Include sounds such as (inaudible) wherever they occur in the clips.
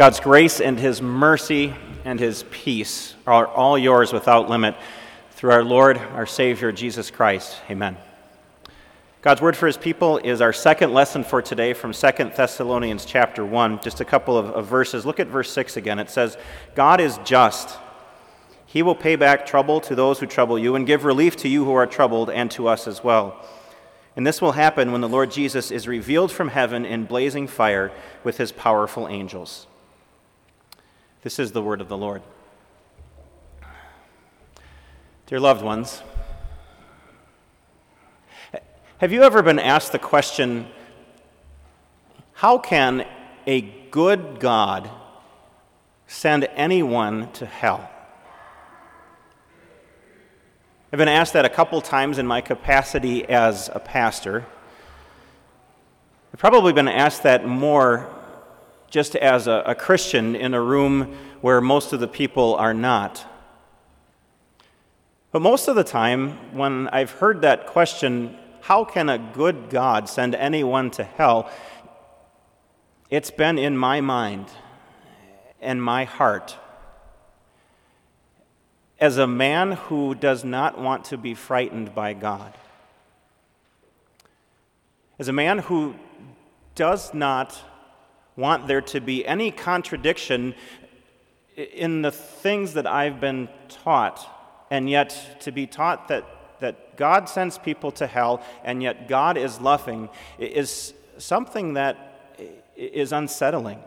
God's grace and His mercy and His peace are all yours without limit through our Lord, our Savior, Jesus Christ. Amen. God's word for his people is our second lesson for today from 2 Thessalonians chapter 1. Just a couple of, of, verses. Look at verse 6 again. It says, God is just. He will pay back trouble to those who trouble you and give relief to you who are troubled and to us as well. And this will happen when the Lord Jesus is revealed from heaven in blazing fire with his powerful angels. This is the word of the Lord. Dear loved ones, have you ever been asked the question how can a good God send anyone to hell? I've been asked that a couple times in my capacity as a pastor. I've probably been asked that more just as a, a Christian in a room where most of the people are not. But most of the time, when I've heard that question, how can a good God send anyone to hell? It's been in my mind and my heart. As a man who does not want to be frightened by God, as a man who does not want there to be any contradiction in the things that I've been taught, and yet to be taught that that God sends people to hell and yet God is loving is something that is unsettling.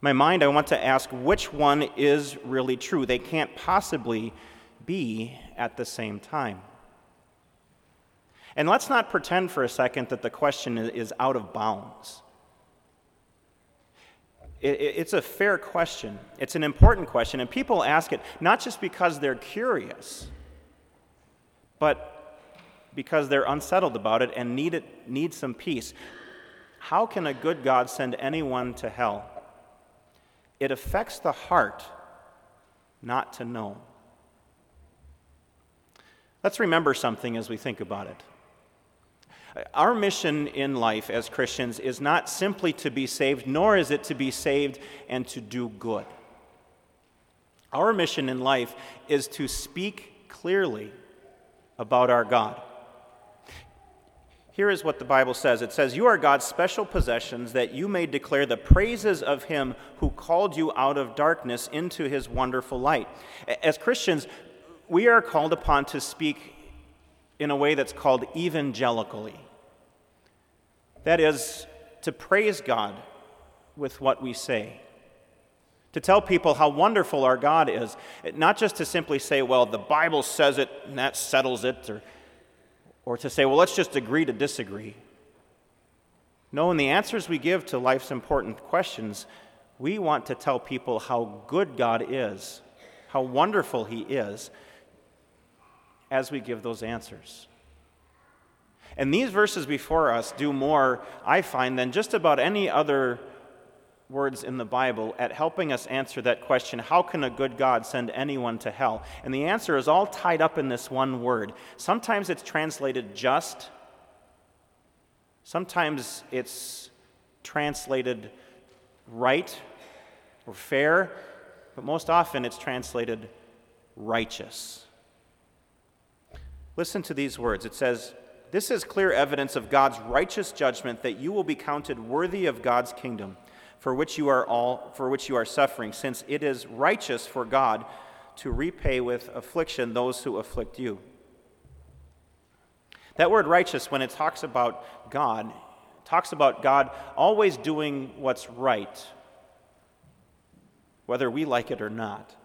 My mind, I want to ask which one is really true? They can't possibly be at the same time. And let's not pretend for a second that the question is out of bounds. It's a fair question. It's an important question, and people ask it not just because they're curious, but because they're unsettled about it and need, it, need some peace. How can a good God send anyone to hell? It affects the heart not to know. Let's remember something as we think about it. Our mission in life as Christians is not simply to be saved, nor is it to be saved and to do good. Our mission in life is to speak clearly about our God. Here is what the Bible says it says, You are God's special possessions, that you may declare the praises of Him who called you out of darkness into His wonderful light. As Christians, we are called upon to speak in a way that's called evangelically. That is, to praise God with what we say to tell people how wonderful our God is. Not just to simply say, well, the Bible says it and that settles it, or, or to say, well, let's just agree to disagree. No, in the answers we give to life's important questions, we want to tell people how good God is, how wonderful He is, as we give those answers. And these verses before us do more, I find, than just about any other words in the Bible at helping us answer that question how can a good God send anyone to hell? And the answer is all tied up in this one word. Sometimes it's translated just, sometimes it's translated right or fair, but most often it's translated righteous. Listen to these words. It says, This is clear evidence of God's righteous judgment that you will be counted worthy of God's kingdom for which you are all for which you are suffering since it is righteous for God to repay with affliction those who afflict you that word righteous when it talks about God talks about God always doing what's right whether we like it or not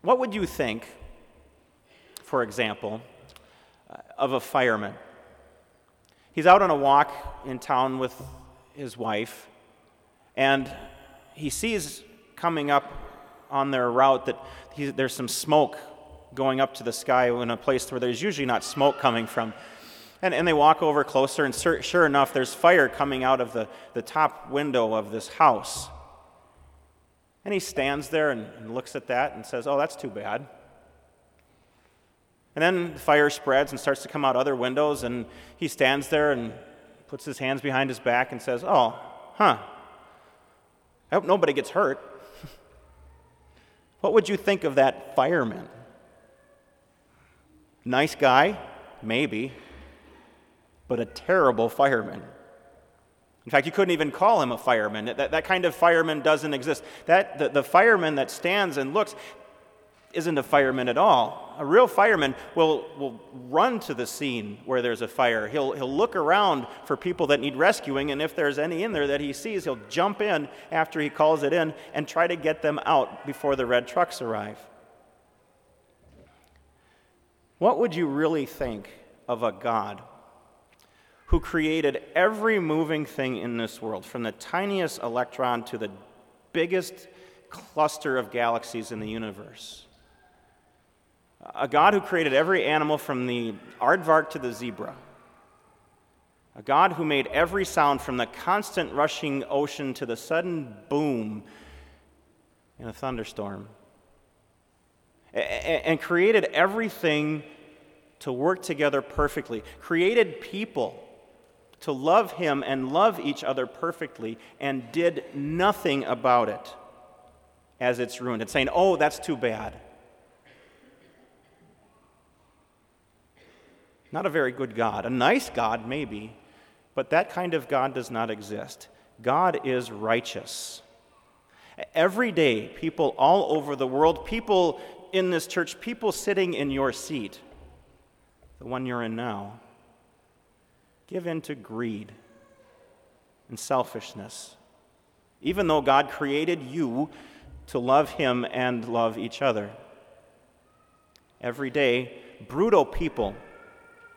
what would you think for example uh, of a fireman he's out on a walk in town with his wife, and he sees coming up on their route that he, there's some smoke going up to the sky in a place where there's usually not smoke coming from. And, and they walk over closer, and sur- sure enough, there's fire coming out of the, the top window of this house. And he stands there and, and looks at that and says, Oh, that's too bad. And then the fire spreads and starts to come out other windows, and he stands there and puts his hands behind his back and says, Oh, huh, I hope nobody gets hurt. (laughs) what would you think of that fireman? Nice guy? Maybe. But a terrible fireman. In fact, you couldn't even call him a fireman. That, that kind of fireman doesn't exist. That, the, the fireman that stands and looks isn't a fireman at all. A real fireman will, will run to the scene where there's a fire. He'll, he'll look around for people that need rescuing, and if there's any in there that he sees, he'll jump in after he calls it in and try to get them out before the red trucks arrive. What would you really think of a God who created every moving thing in this world, from the tiniest electron to the biggest cluster of galaxies in the universe. A God who created every animal from the aardvark to the zebra. A God who made every sound from the constant rushing ocean to the sudden boom in a thunderstorm. And created everything to work together perfectly. Created people to love him and love each other perfectly and did nothing about it as it's ruined and saying, oh, that's too bad. Not a very good God. A nice God, maybe, but that kind of God does not exist. God is righteous. Every day, people all over the world, people in this church, people sitting in your seat, the one you're in now, give in to greed and selfishness, even though God created you to love Him and love each other. Every day, brutal people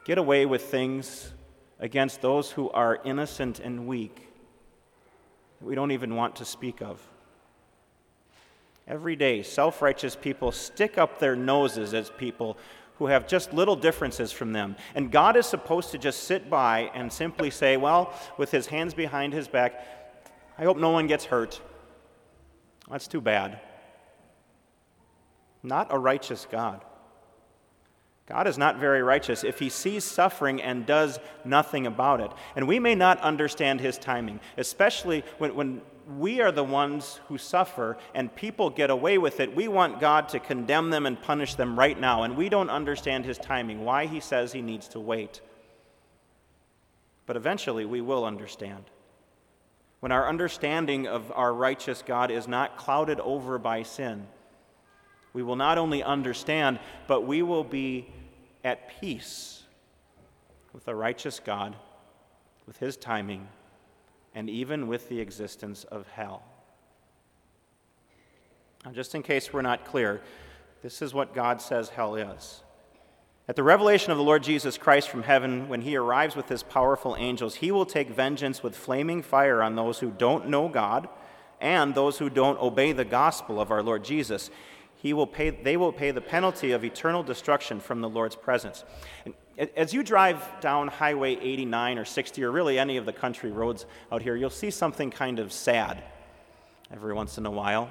get away with things against those who are innocent and weak that we don't even want to speak of. Every day, self righteous people stick up their noses as people who have just little differences from them. And God is supposed to just sit by and simply say, well, with his hands behind his back, I hope no one gets hurt. That's too bad. Not a righteous God. God is not very righteous if he sees suffering and does nothing about it. And we may not understand his timing, especially when, when we are the ones who suffer and people get away with it. We want God to condemn them and punish them right now, and we don't understand his timing, why he says he needs to wait. But eventually we will understand. When our understanding of our righteous God is not clouded over by sin, we will not only understand, but we will be at peace with a righteous God, with his timing and even with the existence of hell. Now, just in case we're not clear, this is what God says hell is. At the revelation of the Lord Jesus Christ from heaven, when he arrives with his powerful angels, he will take vengeance with flaming fire on those who don't know God and those who don't obey the gospel of our Lord Jesus. He will pay, they will pay the penalty of eternal destruction from the Lord's presence. And as you drive down Highway 89 or 60, or really any of the country roads out here, you'll see something kind of sad every once in a while.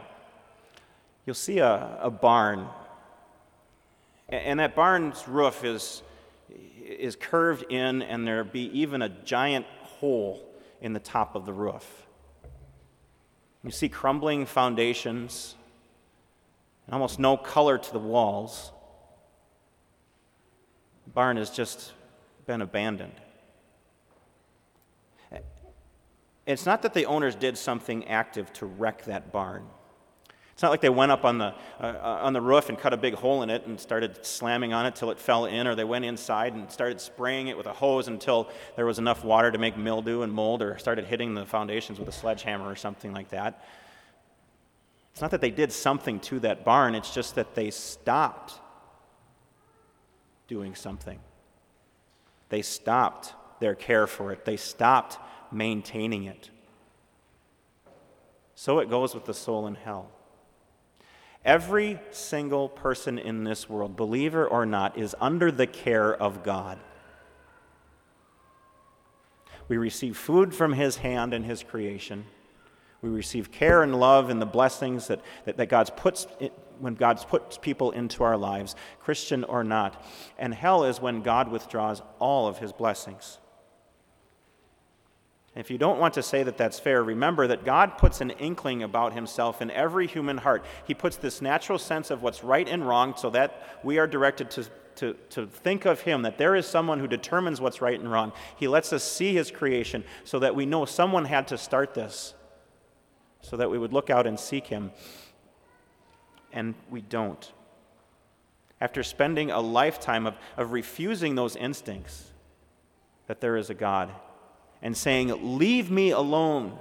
You'll see a, a barn, and that barn's roof is, is curved in, and there'll be even a giant hole in the top of the roof. You see crumbling foundations, and almost no color to the walls barn has just been abandoned. It's not that the owners did something active to wreck that barn. It's not like they went up on the, uh, uh, on the roof and cut a big hole in it and started slamming on it till it fell in, or they went inside and started spraying it with a hose until there was enough water to make mildew and mold, or started hitting the foundations with a sledgehammer or something like that. It's not that they did something to that barn, it's just that they stopped doing something. They stopped their care for it, they stopped maintaining it. So it goes with the soul in hell. Every single person in this world, believer or not, is under the care of God. We receive food from His hand and His creation. We receive care and love and the blessings that, that, that God's puts when God puts people into our lives, Christian or not. And hell is when God withdraws all of his blessings. If you don't want to say that that's fair, remember that God puts an inkling about himself in every human heart. He puts this natural sense of what's right and wrong so that we are directed to, to, to think of him, that there is someone who determines what's right and wrong. He lets us see his creation so that we know someone had to start this, so that we would look out and seek him. And we don't. After spending a lifetime of, of refusing those instincts that there is a God and saying, Leave me alone.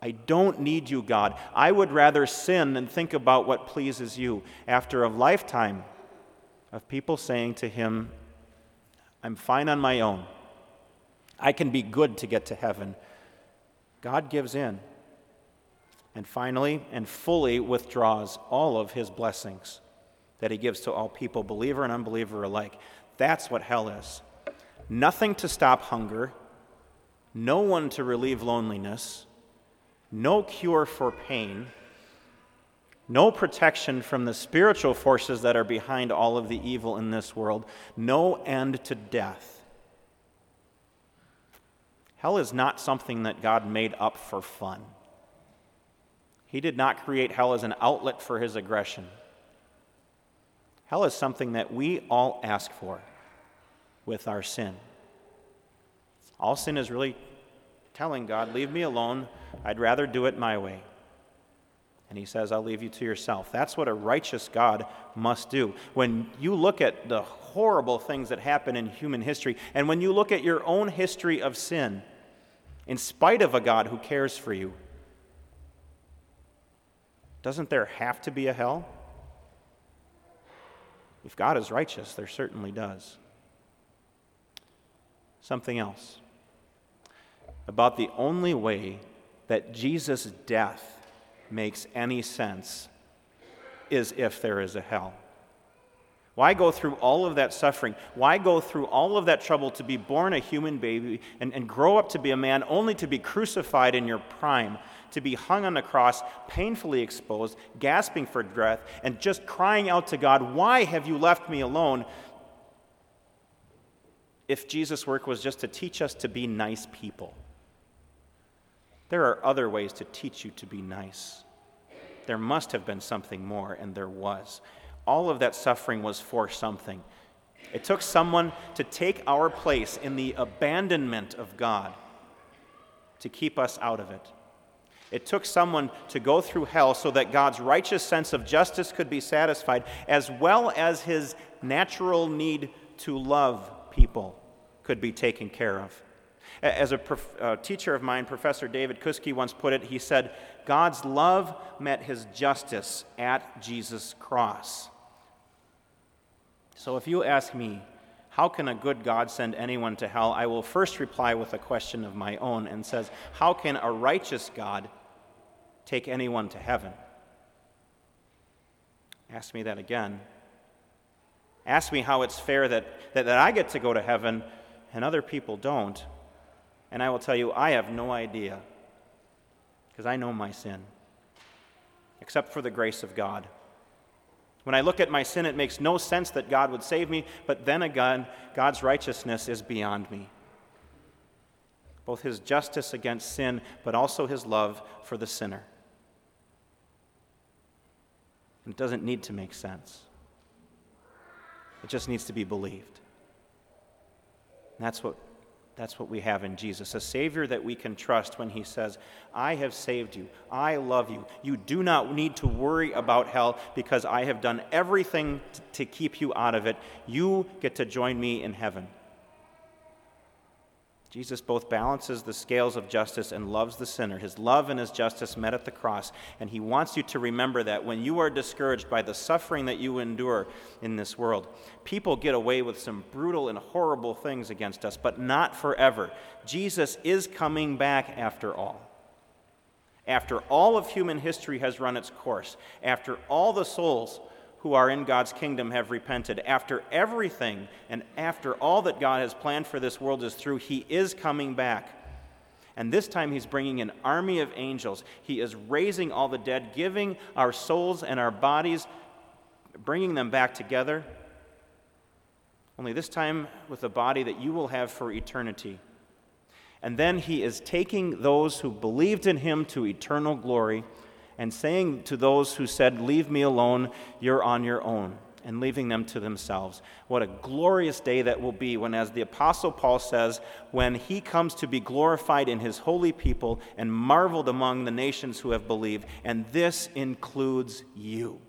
I don't need you, God. I would rather sin than think about what pleases you. After a lifetime of people saying to him, I'm fine on my own. I can be good to get to heaven. God gives in and finally and fully withdraws all of his blessings that he gives to all people, believer and unbeliever alike. That's what hell is. Nothing to stop hunger, no one to relieve loneliness, no cure for pain, no protection from the spiritual forces that are behind all of the evil in this world, no end to death. Hell is not something that God made up for fun. He did not create hell as an outlet for his aggression. Hell is something that we all ask for with our sin. All sin is really telling God, Leave me alone. I'd rather do it my way. And he says, I'll leave you to yourself. That's what a righteous God must do. When you look at the horrible things that happen in human history, and when you look at your own history of sin, in spite of a God who cares for you, doesn't there have to be a hell? If God is righteous, there certainly does. Something else about the only way that Jesus' death makes any sense is if there is a hell. Why go through all of that suffering? Why go through all of that trouble to be born a human baby and, and grow up to be a man only to be crucified in your prime, to be hung on the cross, painfully exposed, gasping for breath, and just crying out to God, Why have you left me alone? If Jesus' work was just to teach us to be nice people. There are other ways to teach you to be nice. There must have been something more, and there was. All of that suffering was for something. It took someone to take our place in the abandonment of God to keep us out of it. It took someone to go through hell so that God's righteous sense of justice could be satisfied, as well as his natural need to love people could be taken care of. As a prof- uh, teacher of mine, Professor David Kuske, once put it, he said, God's love met his justice at Jesus' cross. So if you ask me, how can a good God send anyone to hell? I will first reply with a question of my own and says, How can a righteous God take anyone to heaven? Ask me that again. Ask me how it's fair that, that, that I get to go to heaven and other people don't. And I will tell you, I have no idea because I know my sin, except for the grace of God. When I look at my sin, it makes no sense that God would save me, but then again, God's righteousness is beyond me. Both his justice against sin, but also his love for the sinner. It doesn't need to make sense, it just needs to be believed. And that's what that's what we have in Jesus a Savior that we can trust when He says, I have saved you. I love you. You do not need to worry about hell because I have done everything to keep you out of it. You get to join me in heaven. Jesus both balances the scales of justice and loves the sinner. His love and his justice met at the cross. And he wants you to remember that when you are discouraged by the suffering that you endure in this world, people get away with some brutal and horrible things against us, but not forever. Jesus is coming back after all. After all of human history has run its course, after all the souls who are in God's kingdom have repented. After everything and after all that God has planned for this world is through, He is coming back. And this time He's bringing an army of angels. He is raising all the dead, giving our souls and our bodies, bringing them back together. Only this time with a body that you will have for eternity. And then he is taking those who believed in him to eternal glory and saying to those who said, Leave me alone, you're on your own, and leaving them to themselves. What a glorious day that will be when, as the Apostle Paul says, when he comes to be glorified in his holy people and marveled among the nations who have believed. And this includes you.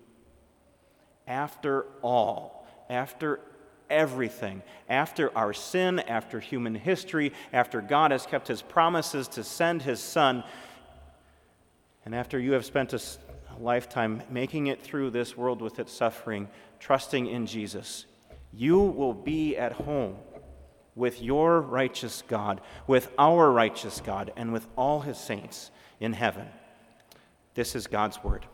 After all, after everything. After our sin, after human history, after God has kept his promises to send his son, and after you have spent a lifetime making it through this world with its suffering, trusting in Jesus, you will be at home with your righteous God, with our righteous God, and with all his saints in heaven. This is God's word.